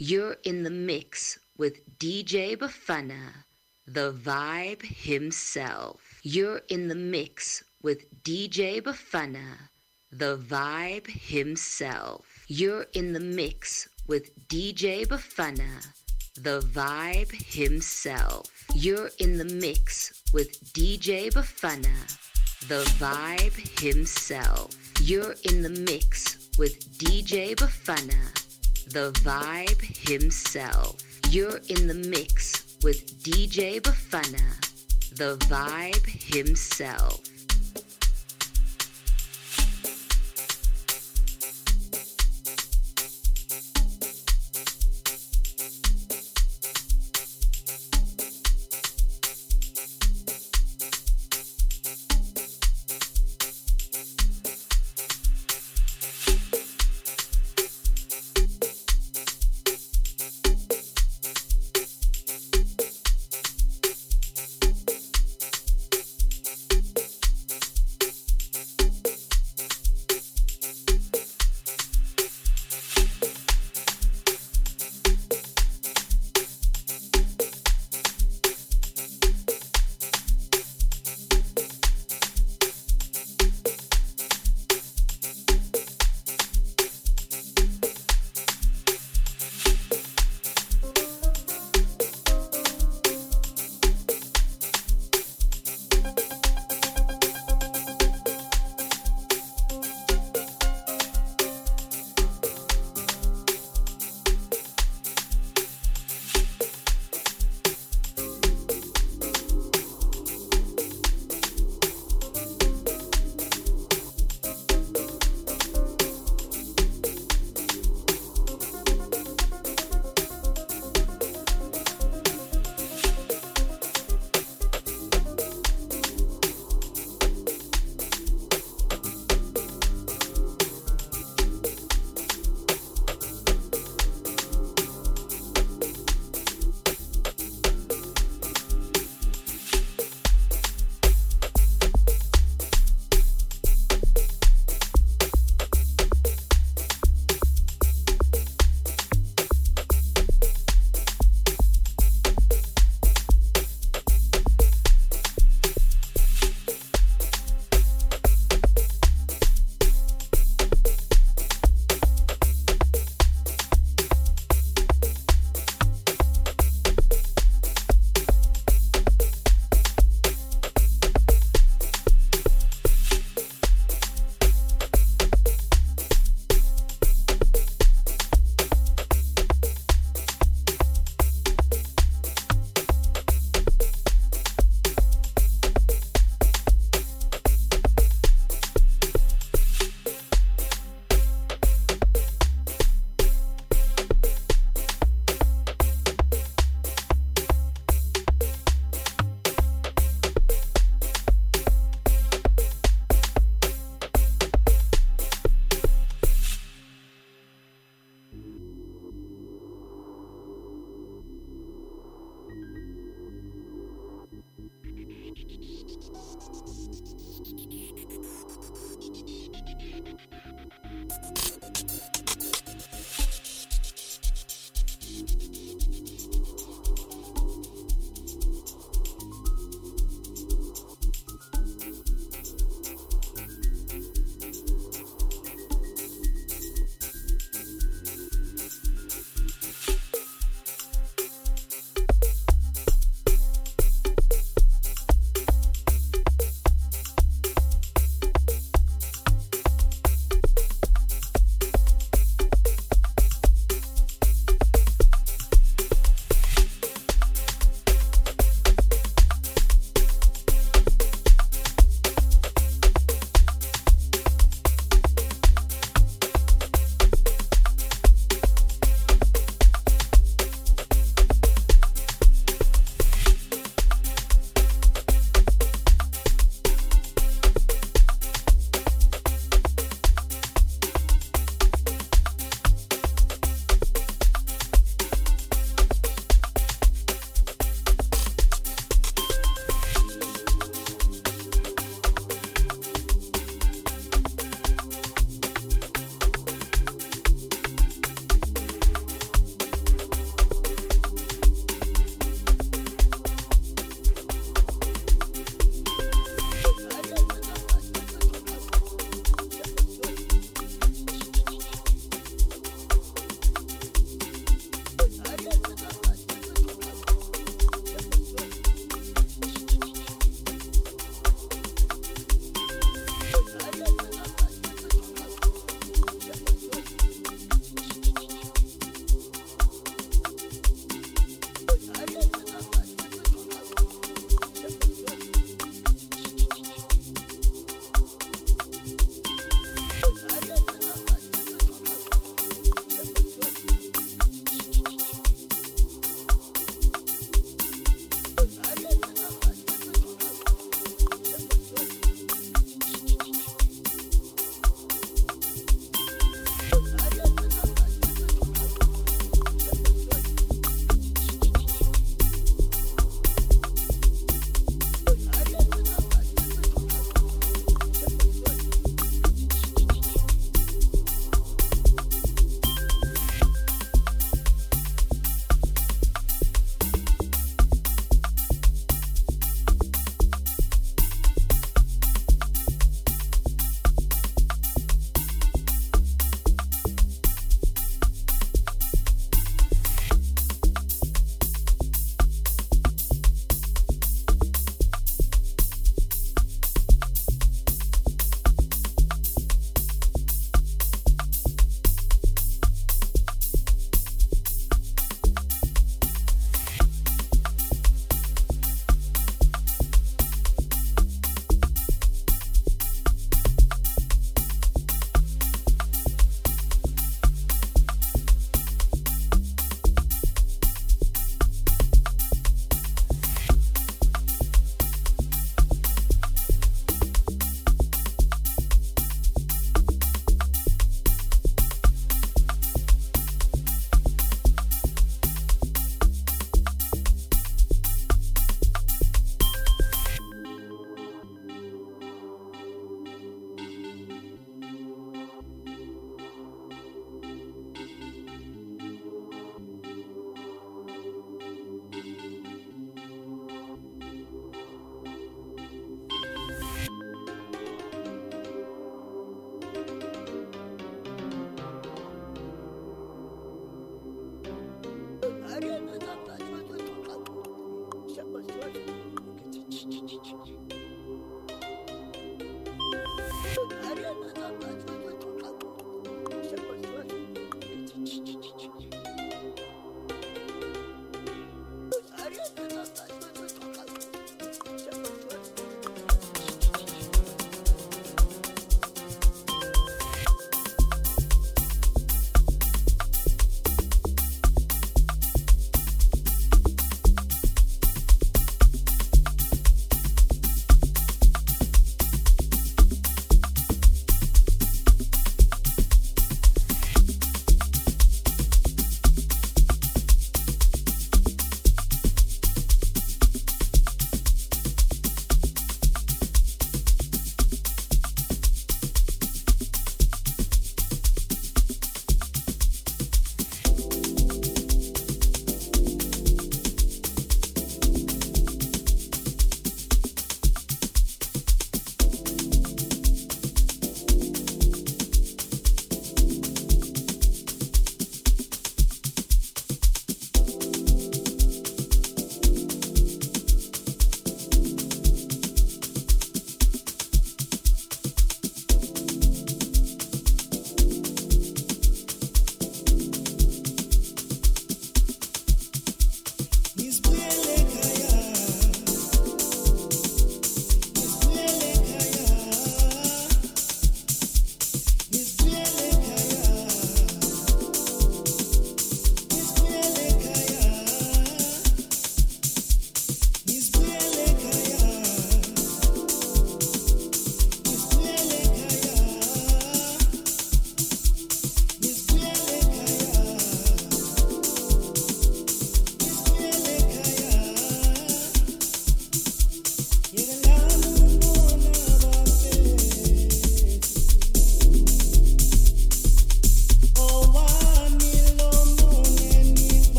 You're in the mix with DJ Bafana, the vibe himself. You're in the mix with DJ Bafana, the vibe himself. You're in the mix with DJ Bafana, the vibe himself. You're in the mix with DJ Bafana, the vibe himself. You're in the mix with DJ Bafana, the vibe himself. You're in the mix with DJ Bafana, the vibe himself.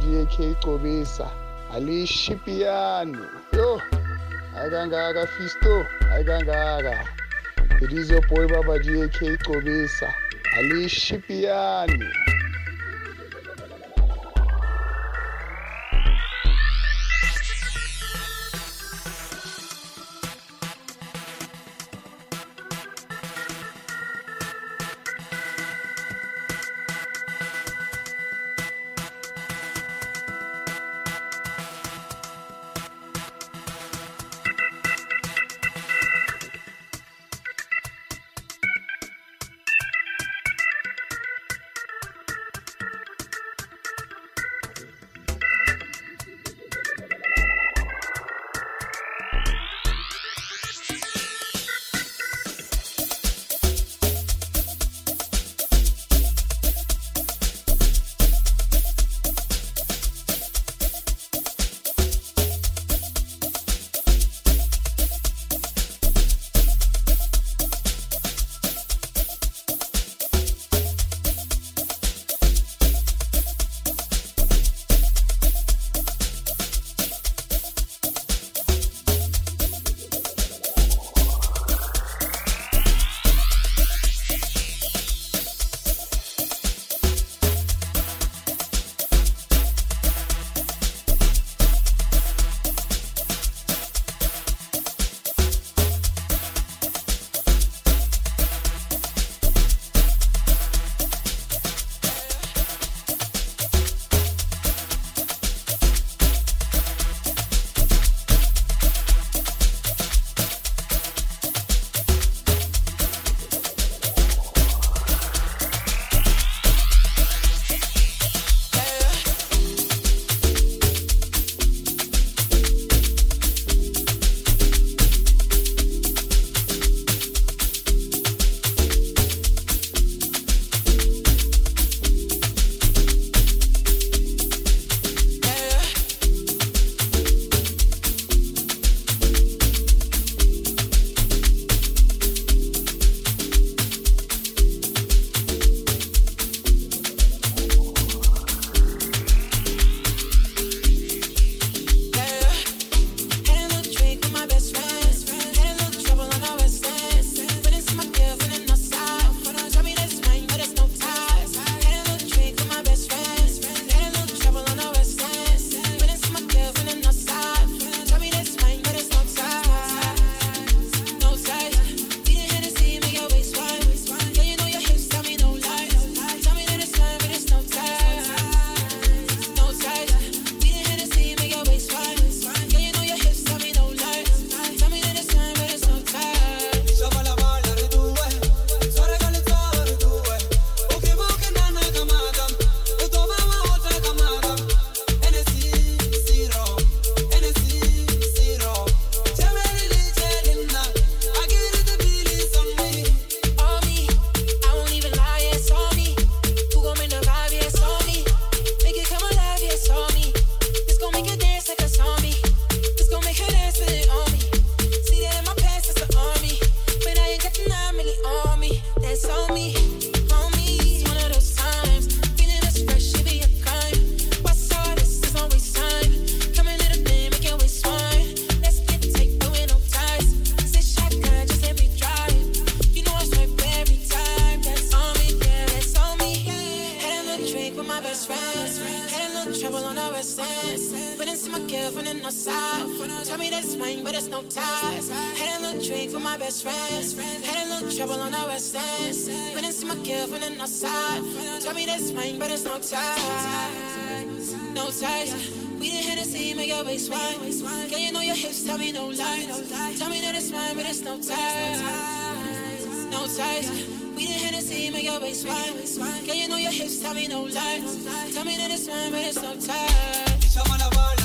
maji yekheyiqobisa alishipiyanu yo hayi fisto hayi kangaka it is your boy babaji yekheyiqobisa alishipiyanu Trouble on our essence. When it's my girl from the north. Tell me that's mine, but it's no ties. Had a little drink for my best friends. Had a little trouble on our essence. When it's my girl from the north. Tell me that's mine, but it's no ties. No ties. We didn't hit the scene, make your waist wide. Can you know your hips, tell me no lies. Tell me that it's mine, but it's no ties. No ties. We the Hennessy, make your waist wide. Girl, you know your hips tell me no lies. Tell me that it's mine, but it's so tight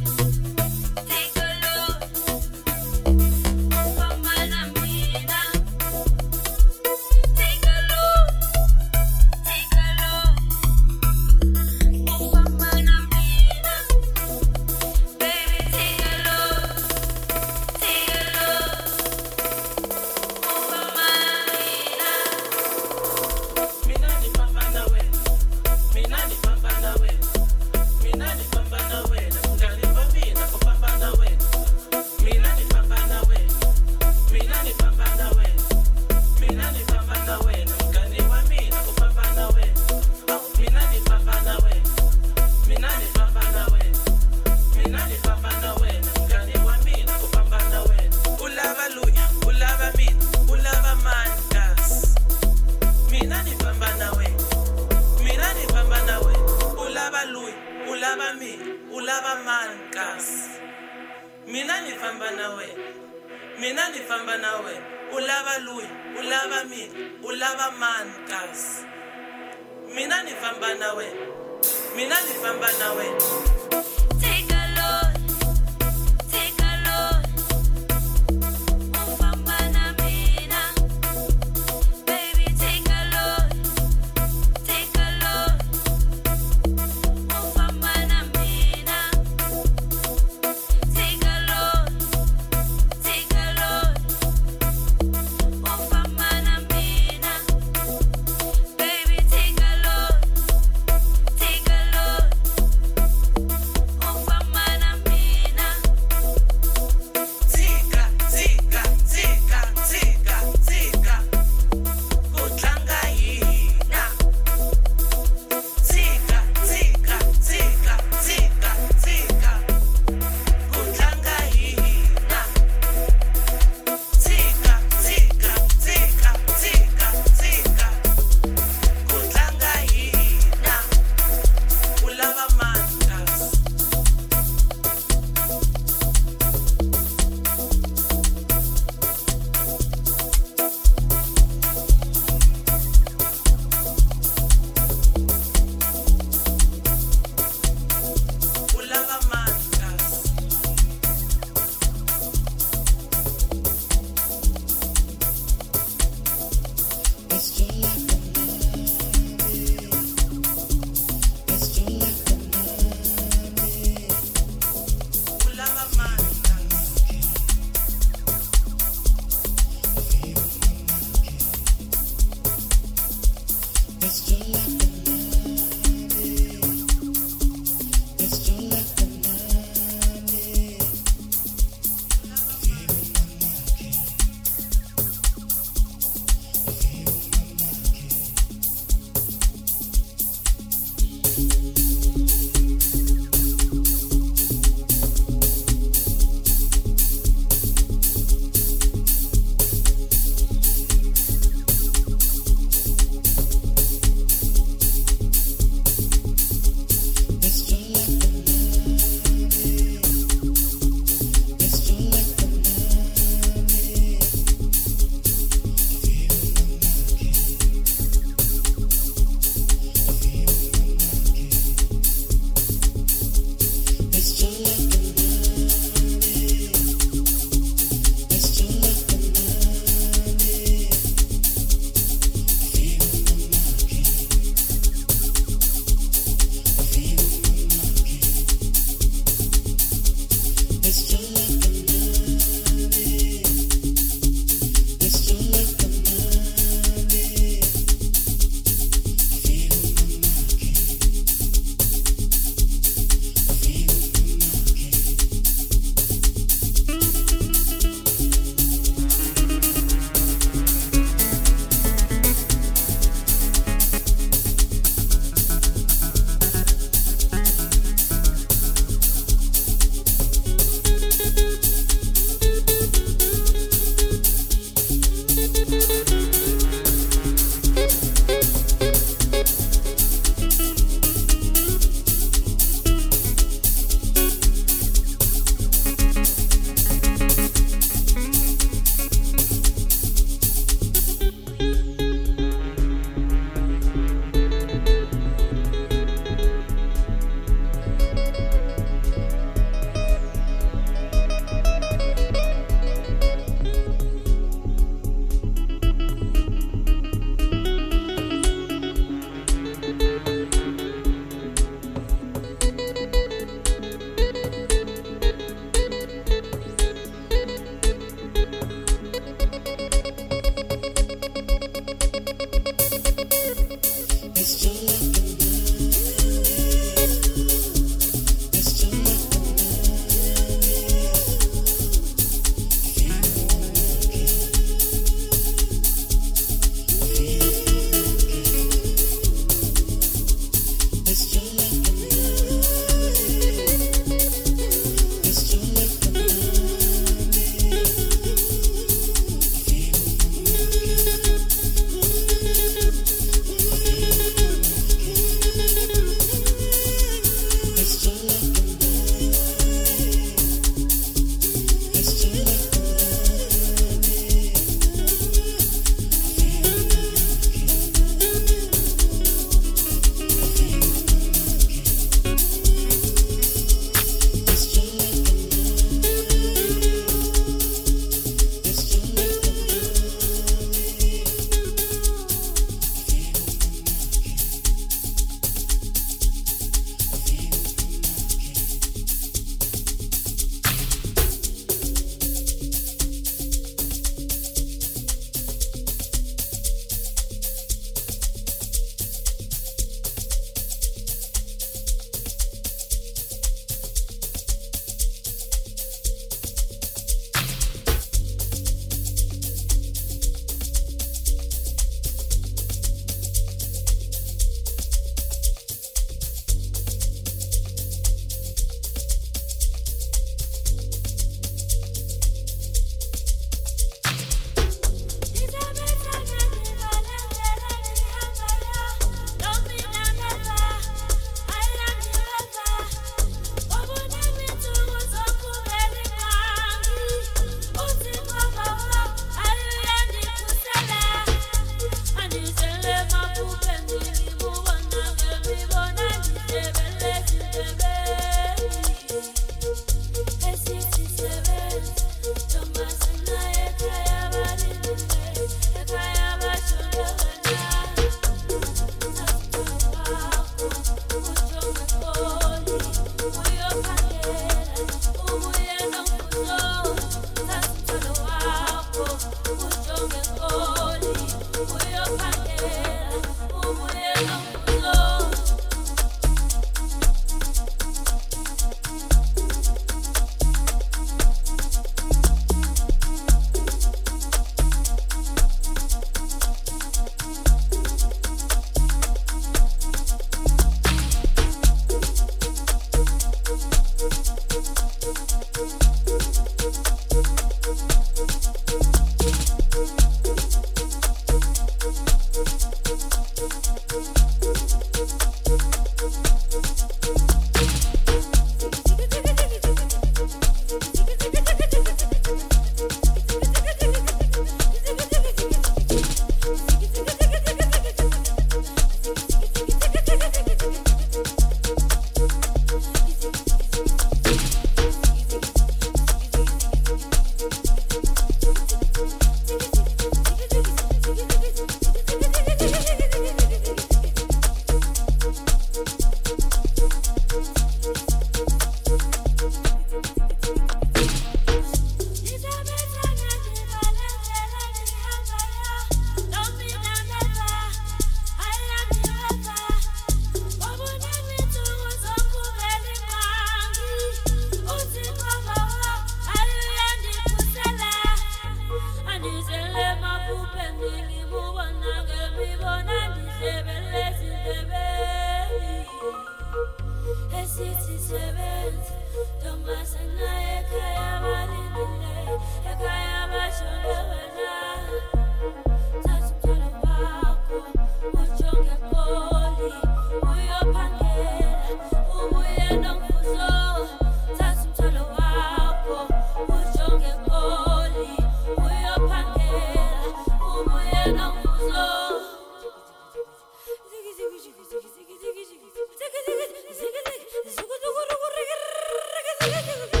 Yeah.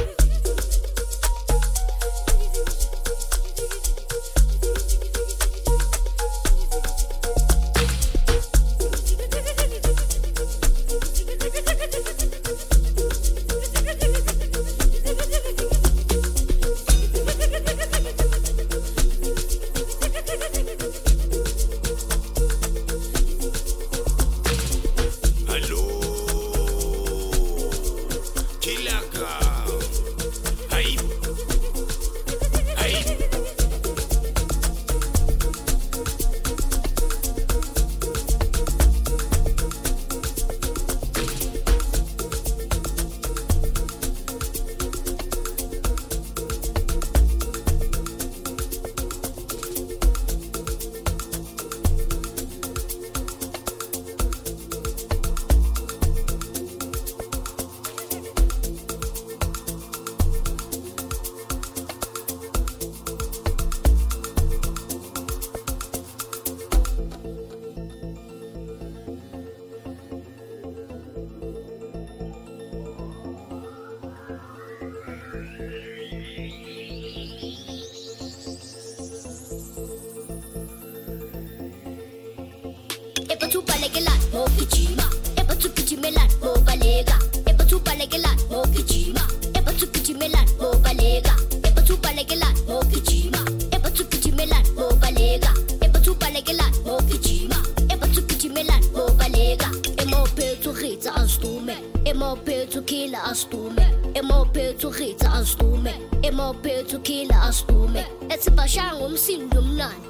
azidume emawuphethu khila azidume ethi bashaya ngomsindo omnani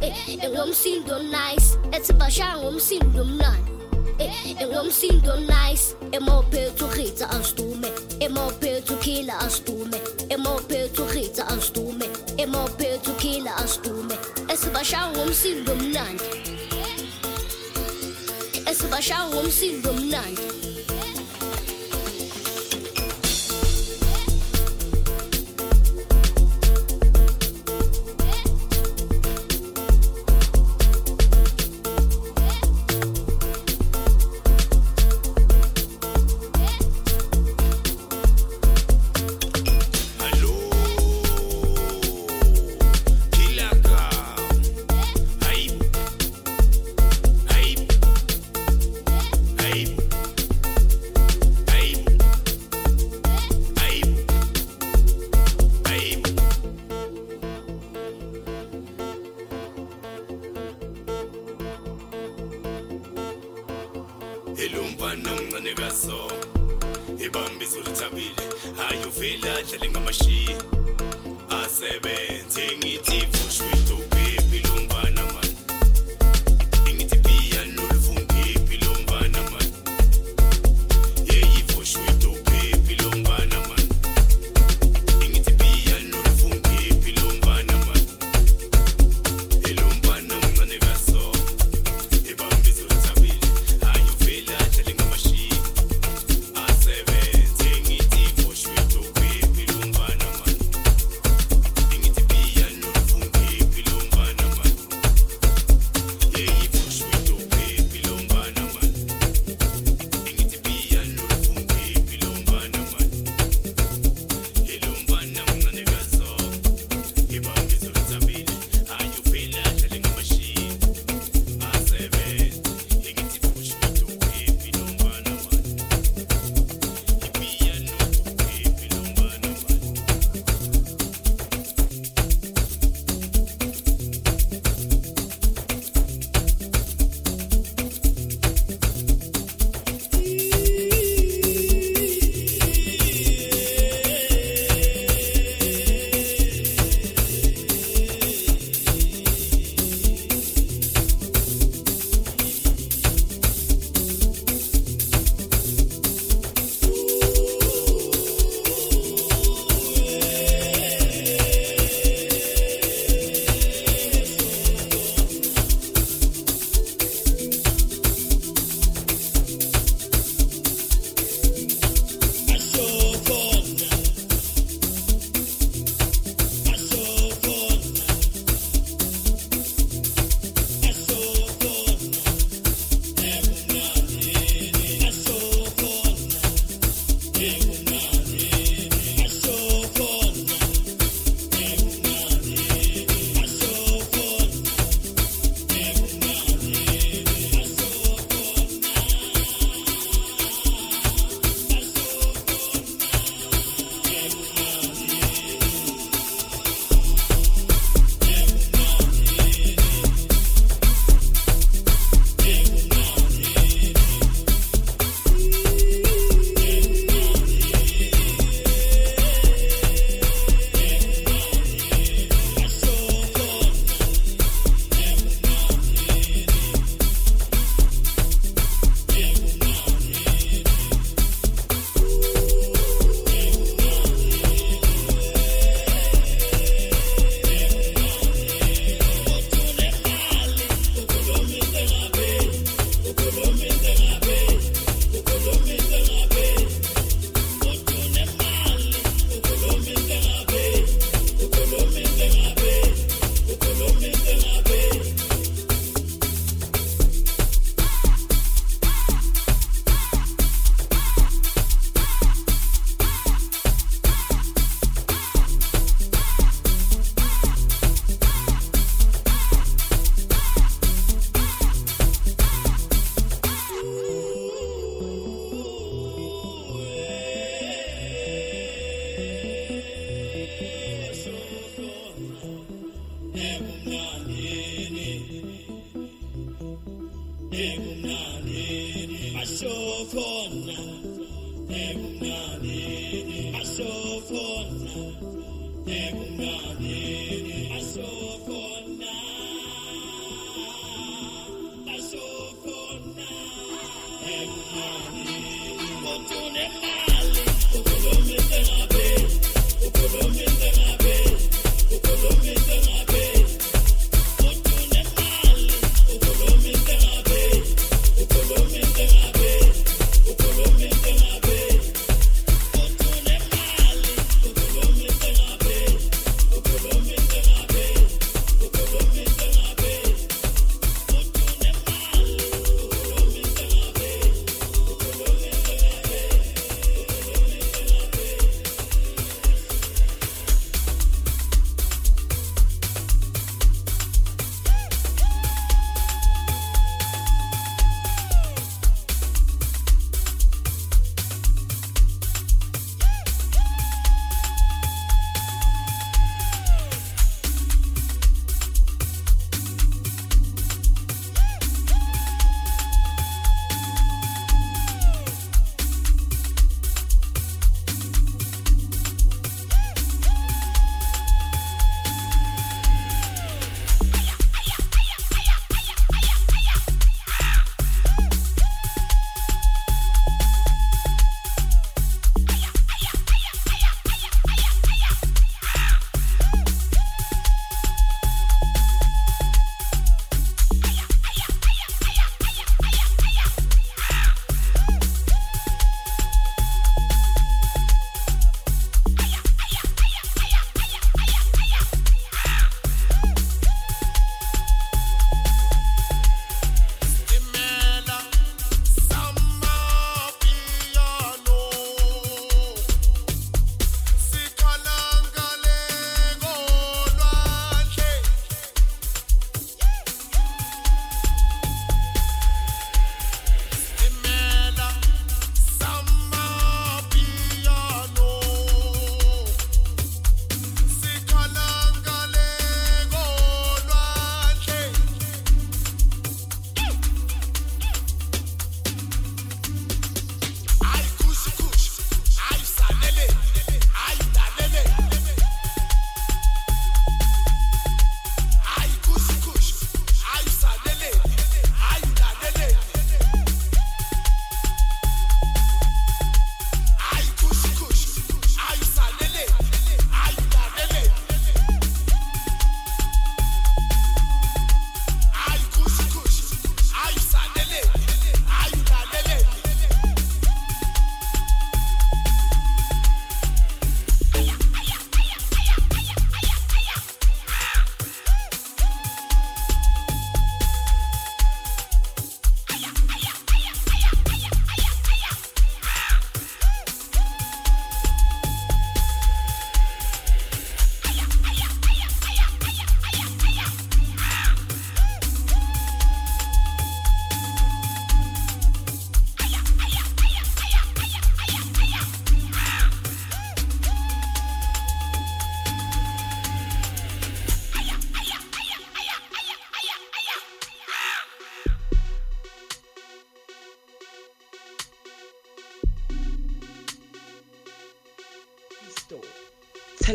eh, engomsindo nice. Ethi bashaya ngomsindo omnani eh, engomsindo nice. Emawuphethu khitha azidume emawuphethu khila azidume emawuphethu khitha azidume emawuphethu khila azidume esibashaya ngomsindo omnandi esibashaya ngomsindo omnandi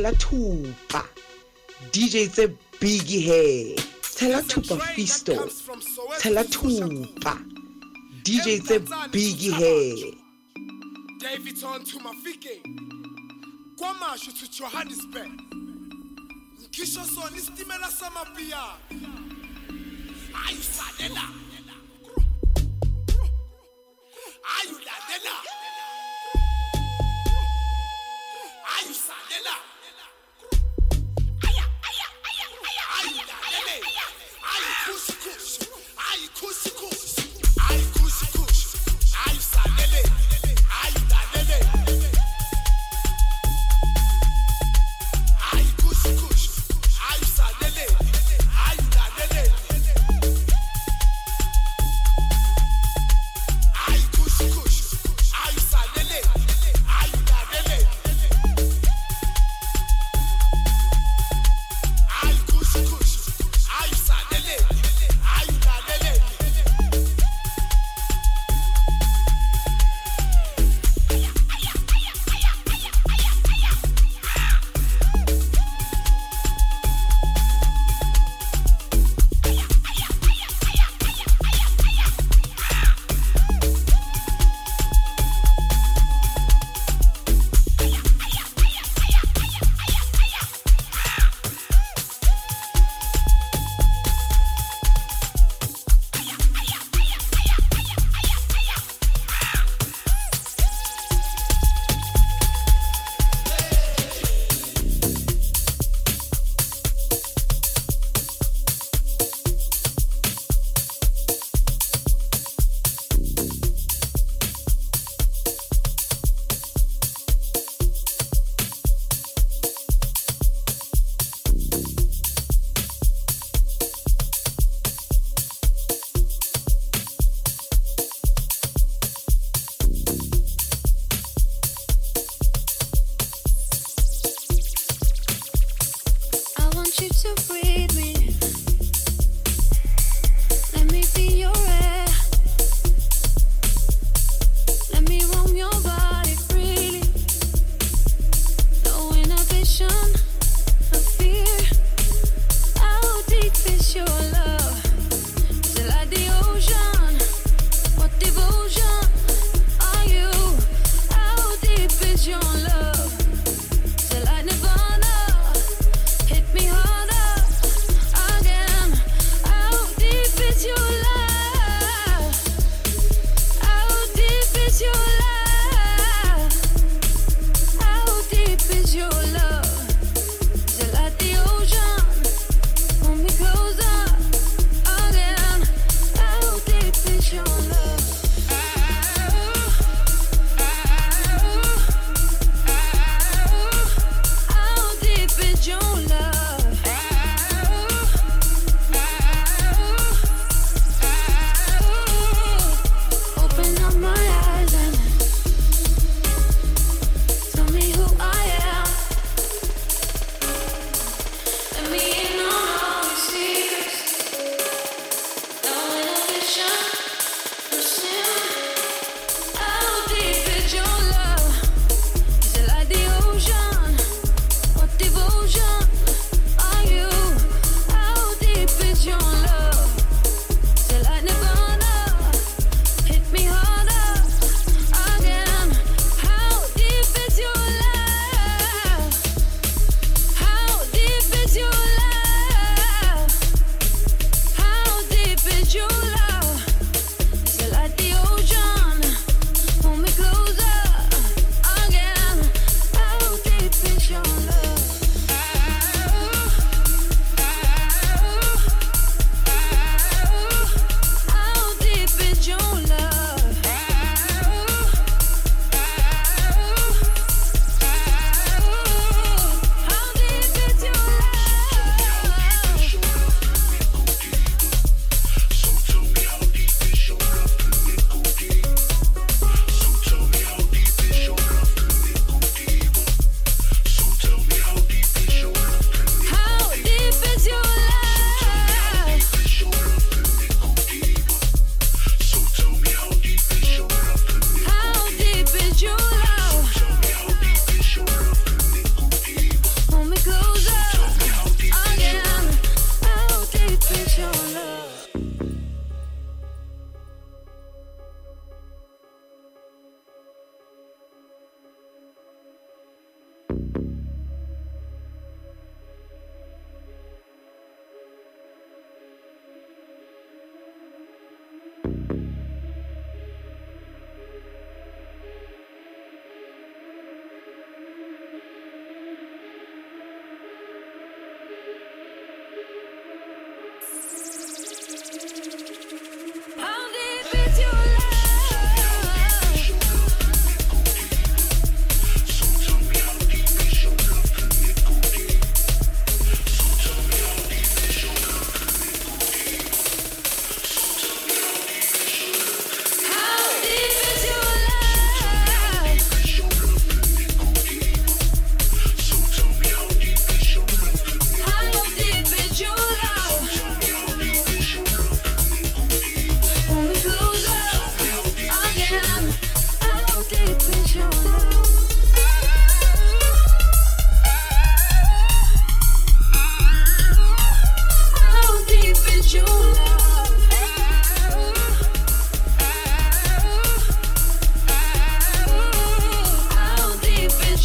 tshela thupa dj tse big hair tshela thupa fisto tshela thupa dj tse big hair David on to Mafike. Kwamashu to Johannesburg. Nkisho son istimela samapia. Ayusadela.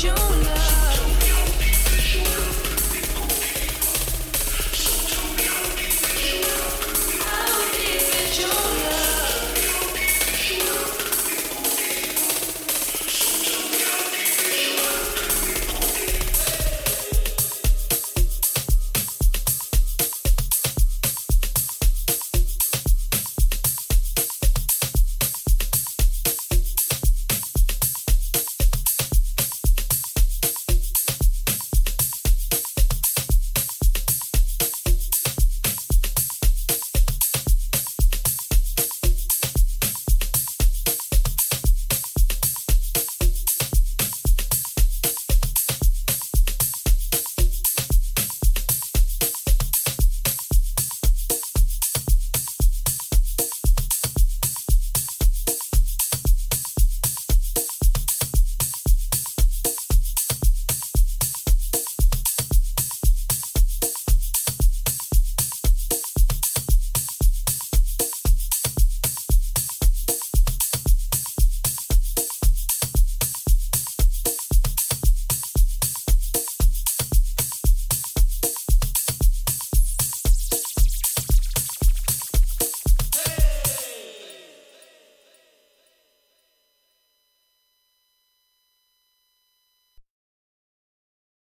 you